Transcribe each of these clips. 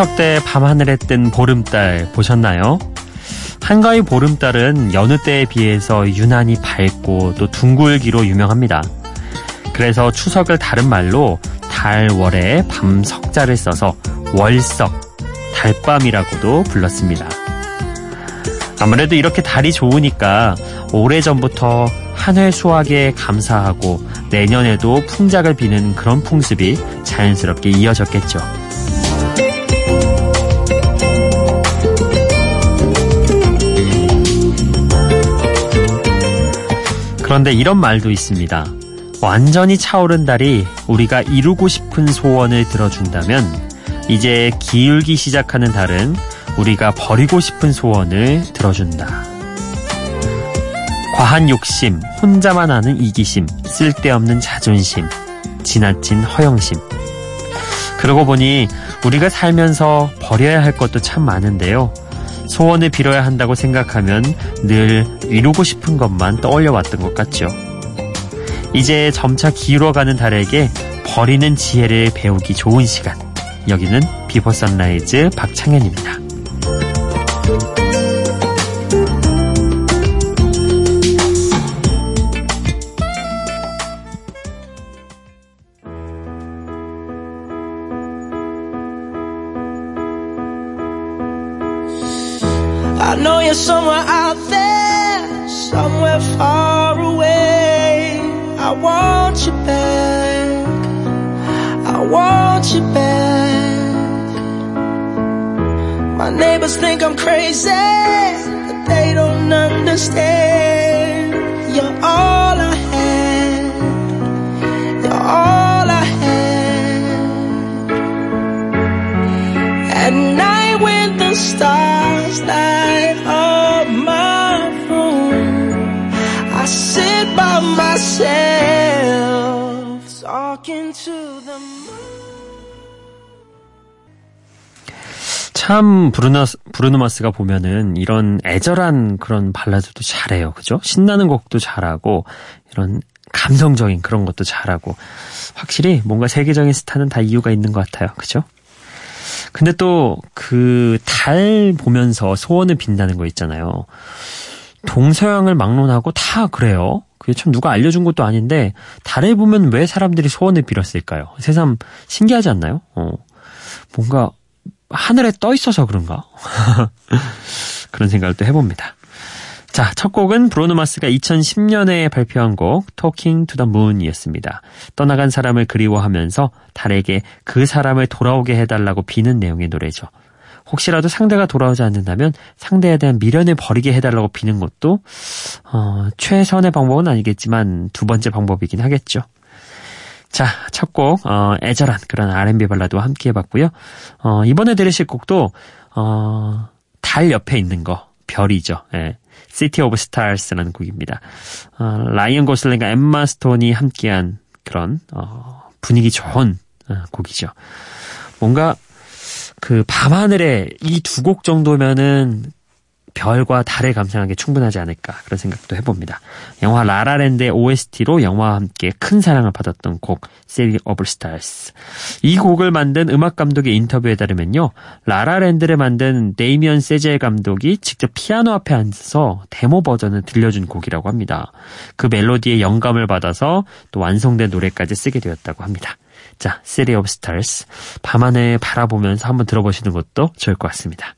추석 때 밤하늘에 뜬 보름달 보셨나요? 한가위 보름달은 여느 때에 비해서 유난히 밝고 또 둥글기로 유명합니다. 그래서 추석을 다른 말로 달월에 밤석자를 써서 월석, 달밤이라고도 불렀습니다. 아무래도 이렇게 달이 좋으니까 오래전부터 한 해 수확에 감사하고 내년에도 풍작을 비는 그런 풍습이 자연스럽게 이어졌겠죠. 그런데 이런 말도 있습니다. 완전히 차오른 달이 우리가 이루고 싶은 소원을 들어준다면 이제 기울기 시작하는 달은 우리가 버리고 싶은 소원을 들어준다. 과한 욕심, 혼자만 아는 이기심, 쓸데없는 자존심, 지나친 허영심. 그러고 보니 우리가 살면서 버려야 할 것도 참 많은데요. 소원을 빌어야 한다고 생각하면 늘 이루고 싶은 것만 떠올려 왔던 것 같죠. 이제 점차 기울어가는 달에게 버리는 지혜를 배우기 좋은 시간. 여기는 비포 선라이즈 박창현입니다. I know you're somewhere out there, somewhere far away. I want you back. I want you back. My neighbors think I'm crazy, but they don't understand. You're all I had. You're all I had. At night when the stars myself talking to the. 참 브루너 브루노 마스가 보면은 이런 애절한 그런 발라드도 잘해요. 그죠? 신나는 곡도 잘하고 이런 감성적인 그런 것도 잘하고 확실히 뭔가 세계적인 스타는 다 이유가 있는 것 같아요. 그죠? 근데 또 그 달 보면서 소원을 빈다는 거 있잖아요. 동서양을 막론하고 다 그래요. 그게 참 누가 알려준 것도 아닌데 달에 보면 왜 사람들이 소원을 빌었을까요? 세상 신기하지 않나요? 어. 뭔가 하늘에 떠 있어서 그런가? 그런 생각을 또 해봅니다. 자, 첫 곡은 브로노 마스가 2010년에 발표한 곡 Talking to the Moon이었습니다. 떠나간 사람을 그리워하면서 달에게 그 사람을 돌아오게 해달라고 비는 내용의 노래죠. 혹시라도 상대가 돌아오지 않는다면 상대에 대한 미련을 버리게 해달라고 비는 것도 어, 최선의 방법은 아니겠지만 두 번째 방법이긴 하겠죠. 자, 첫 곡, 어, 애절한 그런 R&B 발라드와 함께 해봤고요. 어, 이번에 들으실 곡도, 어, 달 옆에 있는 거, 별이죠. 예. City of Stars라는 곡입니다. 어, 라이언 고슬링과 엠마 스톤이 함께한 그런, 어, 분위기 좋은 어, 곡이죠. 뭔가, 그 밤하늘에 이 두 곡 정도면은 별과 달을 감상하기 충분하지 않을까 그런 생각도 해봅니다. 영화 라라랜드의 OST로 영화와 함께 큰 사랑을 받았던 곡 City of Stars. 이 곡을 만든 음악 감독의 인터뷰에 따르면요. 라라랜드를 만든 데이미언 셔젤 감독이 직접 피아노 앞에 앉아서 데모 버전을 들려준 곡이라고 합니다. 그 멜로디에 영감을 받아서 또 완성된 노래까지 쓰게 되었다고 합니다. 자, City of Stars. 밤하늘 바라보면서 한번 들어보시는 것도 좋을 것 같습니다.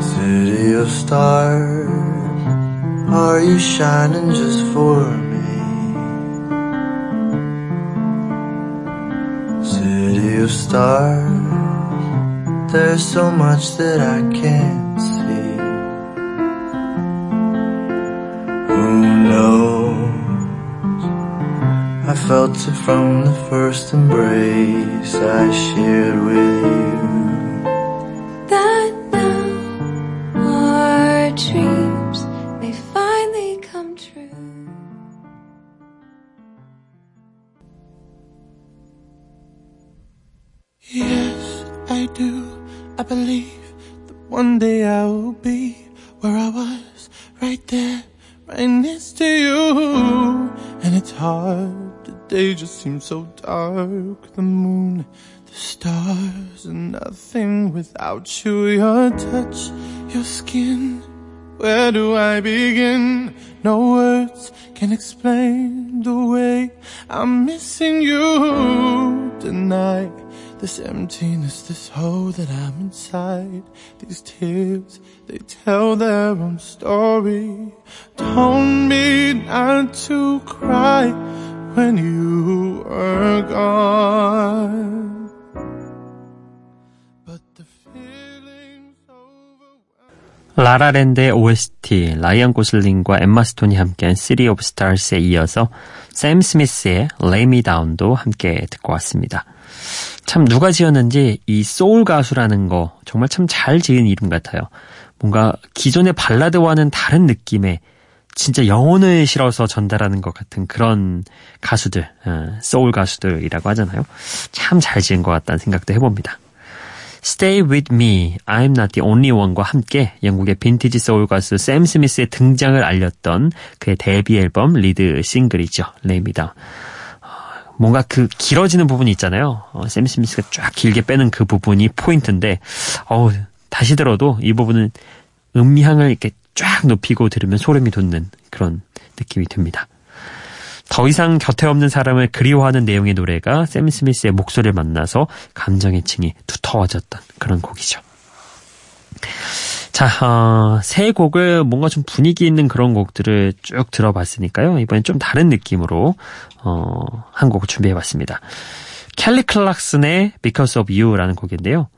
City of stars, are you shining just for me? City of stars, there's so much that I can't see. Who knows? I felt it from the first embrace I shared with you. that now our dreams may finally come true. Yes, I do. I believe that one day I will be where I was, right there right next to you. And it's hard, the day just seems so dark. The moon, the stars, and nothing without you. Your touch, your skin. Where do I begin? No words can explain the way I'm missing you tonight. This emptiness, this hole that I'm inside. These tears, they tell their own story. Told me not to cry when you were gone. 라라랜드의 OST 라이언 고슬링과 엠마 스톤이 함께한 City of Stars에 이어서 샘 스미스의 Me Down도 함께 듣고 왔습니다. 참 누가 지었는지 이 소울 가수라는 거 정말 참 잘 지은 이름 같아요. 뭔가 기존의 발라드와는 다른 느낌의 진짜 영혼을 실어서 전달하는 것 같은 그런 가수들, 어, 소울 가수들이라고 하잖아요. 참 잘 지은 것 같다는 생각도 해봅니다. Stay With Me, I'm Not The Only One과 함께 영국의 빈티지 소울 가수 샘 스미스의 등장을 알렸던 그의 데뷔 앨범 리드 싱글이죠. Lay Me Down. 뭔가 그 길어지는 부분이 있잖아요. 어, 샘 스미스가 쫙 길게 빼는 그 부분이 포인트인데, 어우, 다시 들어도 이 부분은 음향을 이렇게 쫙 높이고 들으면 소름이 돋는 그런 느낌이 듭니다. 더 이상 곁에 없는 사람을 그리워하는 내용의 노래가 샘 스미스의 목소리를 만나서 감정의 층이 두터워졌던 그런 곡이죠. 자, 어, 새 곡을 뭔가 좀 분위기 있는 그런 곡들을 쭉 들어봤으니까요. 이번엔 좀 다른 느낌으로 어, 한 곡을 준비해봤습니다. 켈리 클락슨의 Because of You라는 곡인데요.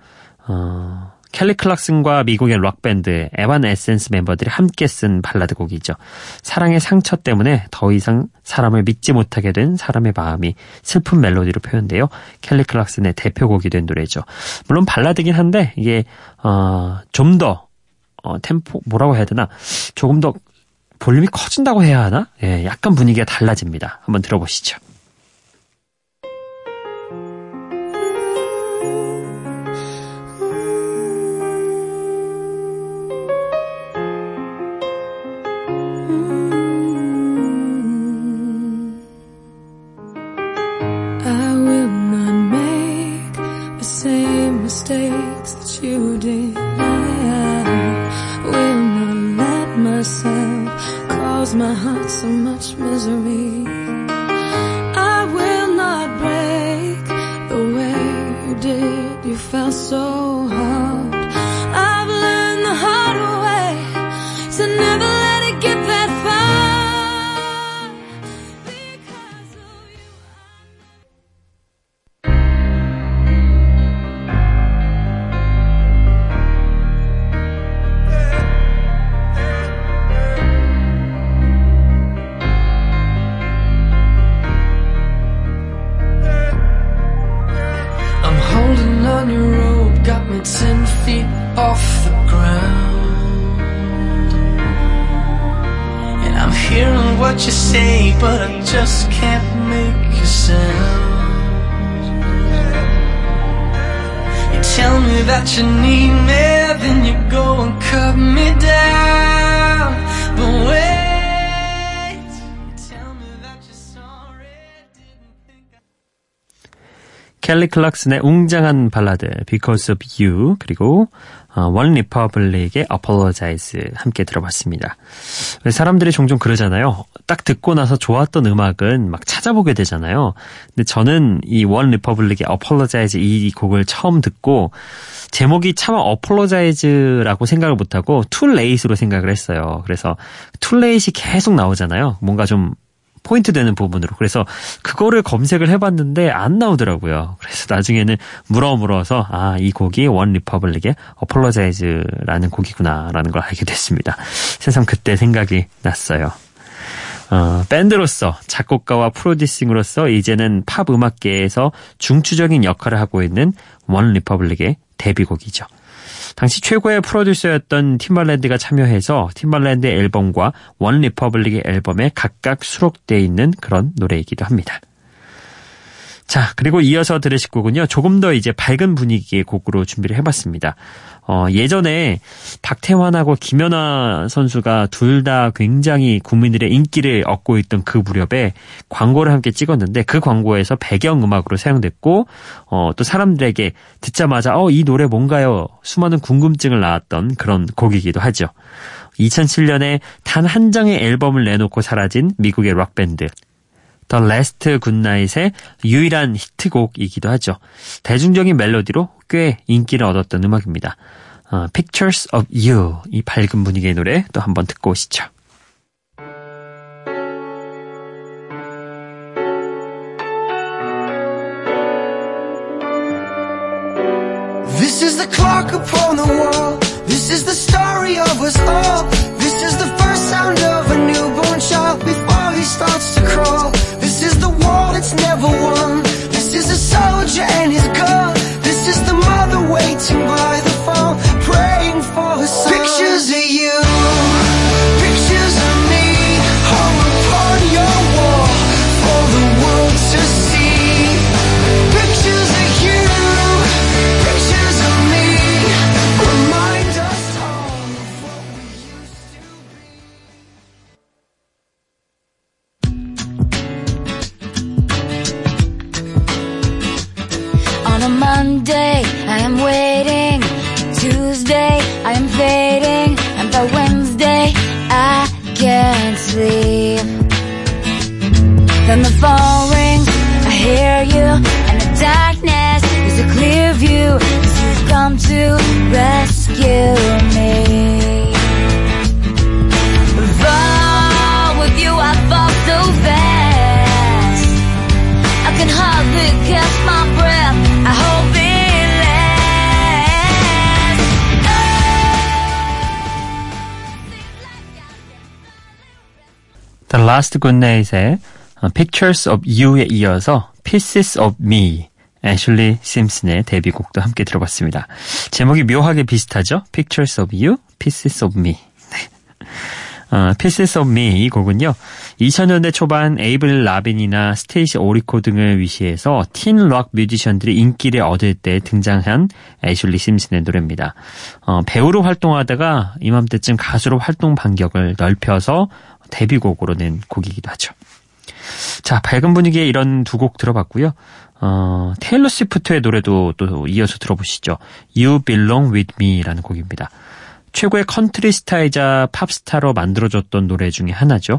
어, 켈리 클락슨과 미국의 록밴드 에반에센스 멤버들이 함께 쓴 발라드 곡이죠. 사랑의 상처 때문에 더 이상 사람을 믿지 못하게 된 사람의 마음이 슬픈 멜로디로 표현돼요. 켈리 클락슨의 대표곡이 된 노래죠. 물론 발라드긴 한데 이게 어, 좀더 어, 템포 뭐라고 해야 되나 조금 더 볼륨이 커진다고 해야 하나? 예, 약간 분위기가 달라집니다. 한번 들어보시죠. The same mistakes that you did. I will not let myself cause my heart so much misery. I will not break the way you did. You felt so what you say, but I just can't make a sound. You tell me that you need me, then you go and cut me down. But wait, 켈리 클락슨의 웅장한 발라드 Because of You 그리고 어, 원 리퍼블릭의 Apologize 함께 들어봤습니다. 사람들이 종종 그러잖아요. 딱 듣고 나서 좋았던 음악은 막 찾아보게 되잖아요. 근데 저는 이 원 리퍼블릭의 Apologize 이 곡을 처음 듣고 제목이 차마 Apologize라고 생각을 못하고 Too Late로 생각을 했어요. 그래서 Too Late이 계속 나오잖아요. 뭔가 좀 포인트 되는 부분으로. 그래서 그거를 검색을 해봤는데 안 나오더라고요. 그래서 나중에는 물어 물어서 아, 이 곡이 원 리퍼블릭의 Apologize라는 곡이구나라는 걸 알게 됐습니다. 세상 그때 생각이 났어요. 어, 밴드로서 작곡가와 프로듀싱으로서 이제는 팝 음악계에서 중추적인 역할을 하고 있는 원 리퍼블릭의 데뷔곡이죠. 당시 최고의 프로듀서였던 팀발랜드가 참여해서 팀발랜드의 앨범과 원 리퍼블릭의 앨범에 각각 수록되어 있는 그런 노래이기도 합니다. 자, 그리고 이어서 들으실 곡은요. 조금 더 이제 밝은 분위기의 곡으로 준비를 해봤습니다. 어, 예전에 박태환하고 김연아 선수가 둘 다 굉장히 국민들의 인기를 얻고 있던 그 무렵에 광고를 함께 찍었는데 그 광고에서 배경음악으로 사용됐고 어, 또 사람들에게 듣자마자 어, 이 노래 뭔가요? 수많은 궁금증을 낳았던 그런 곡이기도 하죠. 2007년에 단 한 장의 앨범을 내놓고 사라진 미국의 락밴드 더 라스트 굿나잇의 유일한 히트곡이기도 하죠. 대중적인 멜로디로 꽤 인기를 얻었던 음악입니다. 어, Pictures of You 이 밝은 분위기의 노래 또 한번 듣고 오시죠. The the the. Last Good Night의 어, Pictures of You에 이어서 Pieces of Me 애슐리 심슨의 데뷔곡도 함께 들어봤습니다. 제목이 묘하게 비슷하죠? Pictures of You, Pieces of Me. 네. 어, Pieces of Me 이 곡은요. 2000년대 초반 에이브릴 라빈이나 스테이시 오리코 등을 위시해서 teen rock 뮤지션들이 인기를 얻을 때 등장한 애슐리 심슨의 노래입니다. 어, 배우로 활동하다가 이맘때쯤 가수로 활동 반경을 넓혀서 데뷔곡으로 낸 곡이기도 하죠. 자, 밝은 분위기의 이런 두 곡 들어봤고요. 어, 테일러 스위프트의 노래도 또 이어서 들어보시죠. You Belong With Me라는 곡입니다. 최고의 컨트리 스타이자 팝스타로 만들어졌던 노래 중에 하나죠.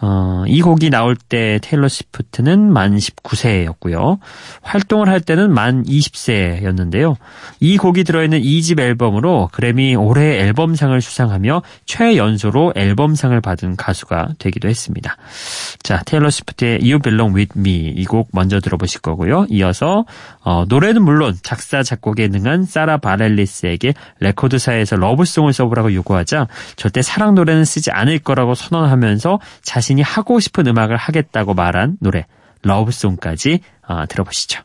어, 이 곡이 나올 때 테일러 스위프트는 만 19세였고요. 활동을 할 때는 만 20세였는데요. 이 곡이 들어있는 2집 앨범으로 그래미 올해 앨범상을 수상하며 최연소로 앨범상을 받은 가수가 되기도 했습니다. 자, 테일러 스위프트의 You Belong With Me 이 곡 먼저 들어보실 거고요. 이어서 어, 노래는 물론 작사 작곡에 능한 사라 바렐리스에게 레코드사에서 러브송을 써보라고 요구하자 절대 사랑 노래는 쓰지 않을 거라고 선언하면서 자신 이 하고 싶은 음악을 하겠다고 말한 노래 러브송까지 어, 들어보시죠.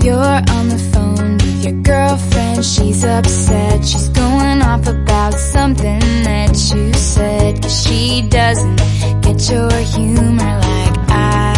You're on the phone with your girlfriend. She's upset. She's going off about something that you said. Cause she doesn't get your humor like I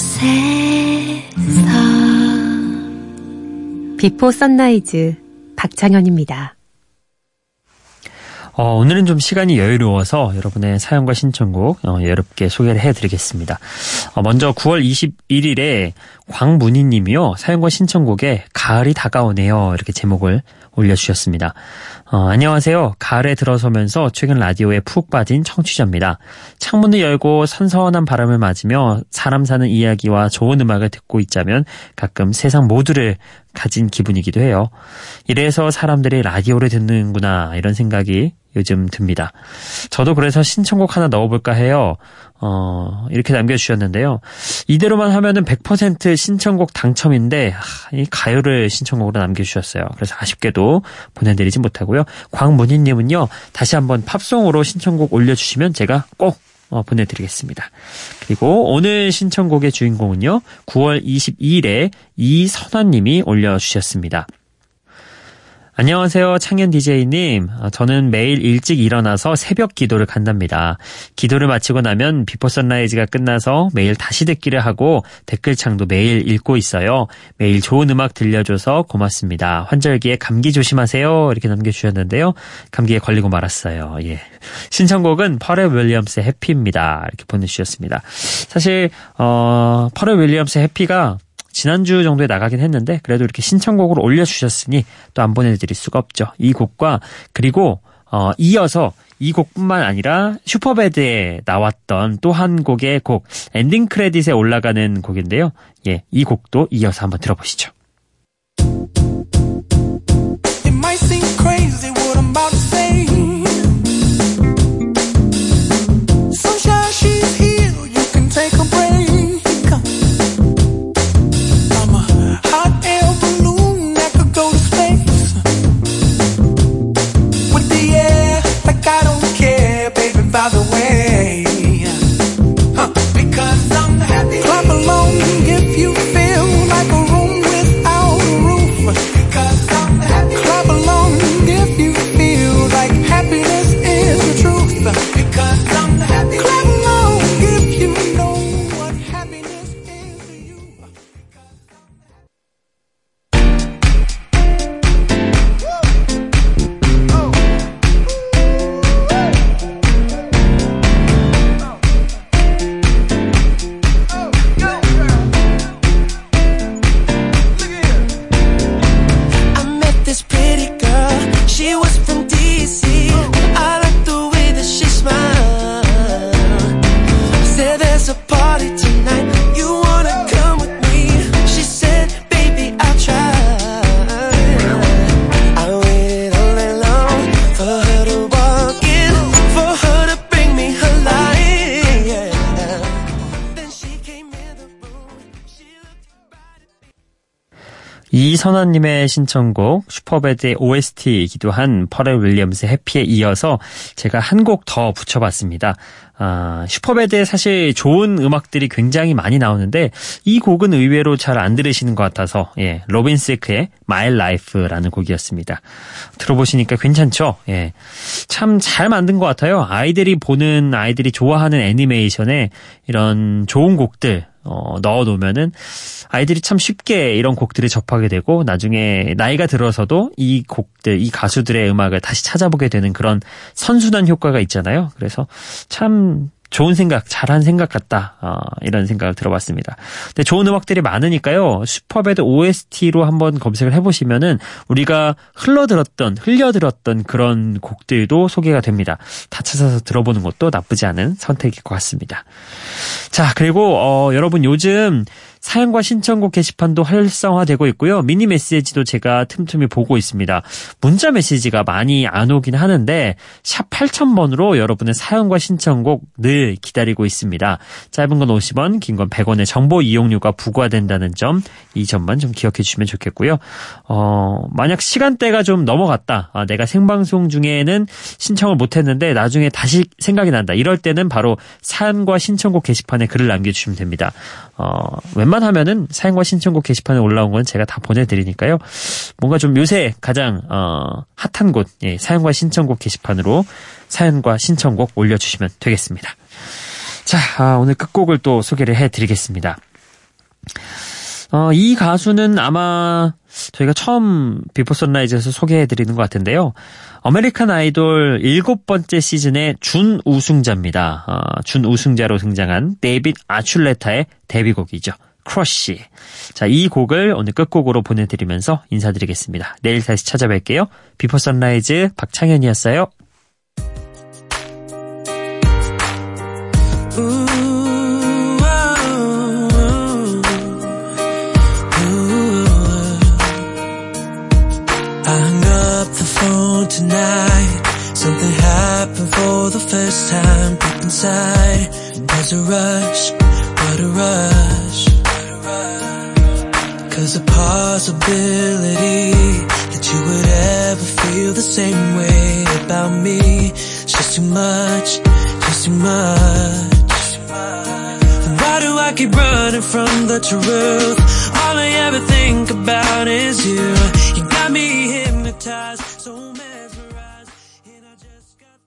곳에서 비포 선라이즈 박창현입니다. 어, 오늘은 좀 시간이 여유로워서 여러분의 사연과 신청곡 어, 여유롭게 소개를 해드리겠습니다. 어, 먼저 9월 21일에 광문희 님이요. 사연과 신청곡에 가을이 다가오네요. 이렇게 제목을 올려주셨습니다. 어, 안녕하세요. 가을에 들어서면서 최근 라디오에 푹 빠진 청취자입니다. 창문을 열고 선선한 바람을 맞으며 사람 사는 이야기와 좋은 음악을 듣고 있자면 가끔 세상 모두를 가진 기분이기도 해요. 이래서 사람들이 라디오를 듣는구나 이런 생각이 요즘 듭니다. 저도 그래서 신청곡 하나 넣어볼까 해요. 어, 이렇게 남겨주셨는데요. 이대로만 하면은 100% 신청곡 당첨인데, 하, 이 가요를 신청곡으로 남겨주셨어요. 그래서 아쉽게도 보내드리지 못하고요. 광문희님은요, 다시 한번 팝송으로 신청곡 올려주시면 제가 꼭 어, 보내드리겠습니다. 그리고 오늘 신청곡의 주인공은요, 9월 22일에 이선화님이 올려주셨습니다. 안녕하세요. 창현 DJ님. 아, 저는 매일 일찍 일어나서 새벽 기도를 간답니다. 기도를 마치고 나면 비포 선라이즈가 끝나서 매일 다시 듣기를 하고 댓글창도 매일 읽고 있어요. 매일 좋은 음악 들려줘서 고맙습니다. 환절기에 감기 조심하세요. 이렇게 남겨주셨는데요. 감기에 걸리고 말았어요. 예. 신청곡은 퍼렐 윌리엄스의 해피입니다. 이렇게 보내주셨습니다. 사실, 어, 퍼렐 윌리엄스의 해피가 지난주 정도에 나가긴 했는데 그래도 이렇게 신청곡으로 올려주셨으니 또 안 보내드릴 수가 없죠. 이 곡과 그리고 어, 이어서 이 곡뿐만 아니라 슈퍼배드에 나왔던 또 한 곡의 곡 엔딩 크레딧에 올라가는 곡인데요. 예, 이 곡도 이어서 한번 들어보시죠. It might seem crazy what I'm about to say. 이선아님의 신청곡 슈퍼배드의 OST이기도 한 퍼렐 윌리엄스의 Happy에 이어서 제가 한 곡 더 붙여봤습니다. 아, 슈퍼배드에 사실 좋은 음악들이 굉장히 많이 나오는데 이 곡은 의외로 잘 안 들으시는 것 같아서 예, 로빈 시크의 My Life라는 곡이었습니다. 들어보시니까 괜찮죠? 예, 참 잘 만든 것 같아요. 아이들이 보는 아이들이 좋아하는 애니메이션에 이런 좋은 곡들 어, 넣어놓으면은 아이들이 참 쉽게 이런 곡들을 접하게 되고 나중에 나이가 들어서도 이 곡들, 이 가수들의 음악을 다시 찾아보게 되는 그런 선순환 효과가 있잖아요. 그래서 참 좋은 생각, 잘한 생각 같다. 어, 이런 생각을 들어봤습니다. 근데 좋은 음악들이 많으니까요. 슈퍼배드 OST로 한번 검색을 해보시면은 우리가 흘러들었던, 흘려들었던 그런 곡들도 소개가 됩니다. 다 찾아서 들어보는 것도 나쁘지 않은 선택일 것 같습니다. 자, 그리고 어, 여러분 요즘 사연과 신청곡 게시판도 활성화되고 있고요. 미니 메시지도 제가 틈틈이 보고 있습니다. 문자 메시지가 많이 안 오긴 하는데 샵 8000번으로 여러분의 사연과 신청곡 늘 기다리고 있습니다. 짧은 건 50원, 긴 건 100원의 정보 이용료가 부과된다는 점, 이 점만 좀 기억해 주시면 좋겠고요. 어, 만약 시간대가 좀 넘어갔다. 아, 내가 생방송 중에는 신청을 못 했는데 나중에 다시 생각이 난다. 이럴 때는 바로 사연과 신청곡 게시판에 글을 남겨 주시면 됩니다. 어, 웬 웬만하면은 사연과 신청곡 게시판에 올라온 건 제가 다 보내드리니까요. 뭔가 좀 요새 가장 어, 핫한 곳 예, 사연과 신청곡 게시판으로 사연과 신청곡 올려주시면 되겠습니다. 자 아, 오늘 끝곡을 또 소개를 해드리겠습니다. 어, 이 가수는 아마 저희가 처음 비포 선라이즈에서 소개해드리는 것 같은데요. 아메리칸 아이돌 일곱 번째 시즌의 준 우승자입니다. 어, 준 우승자로 등장한 데이빗 아출레타의 데뷔곡이죠. Crush. 자, 이 곡을 오늘 끝곡으로 보내드리면서 인사드리겠습니다. 내일 다시 찾아뵐게요. 비포 선라이즈 박창현이었어요.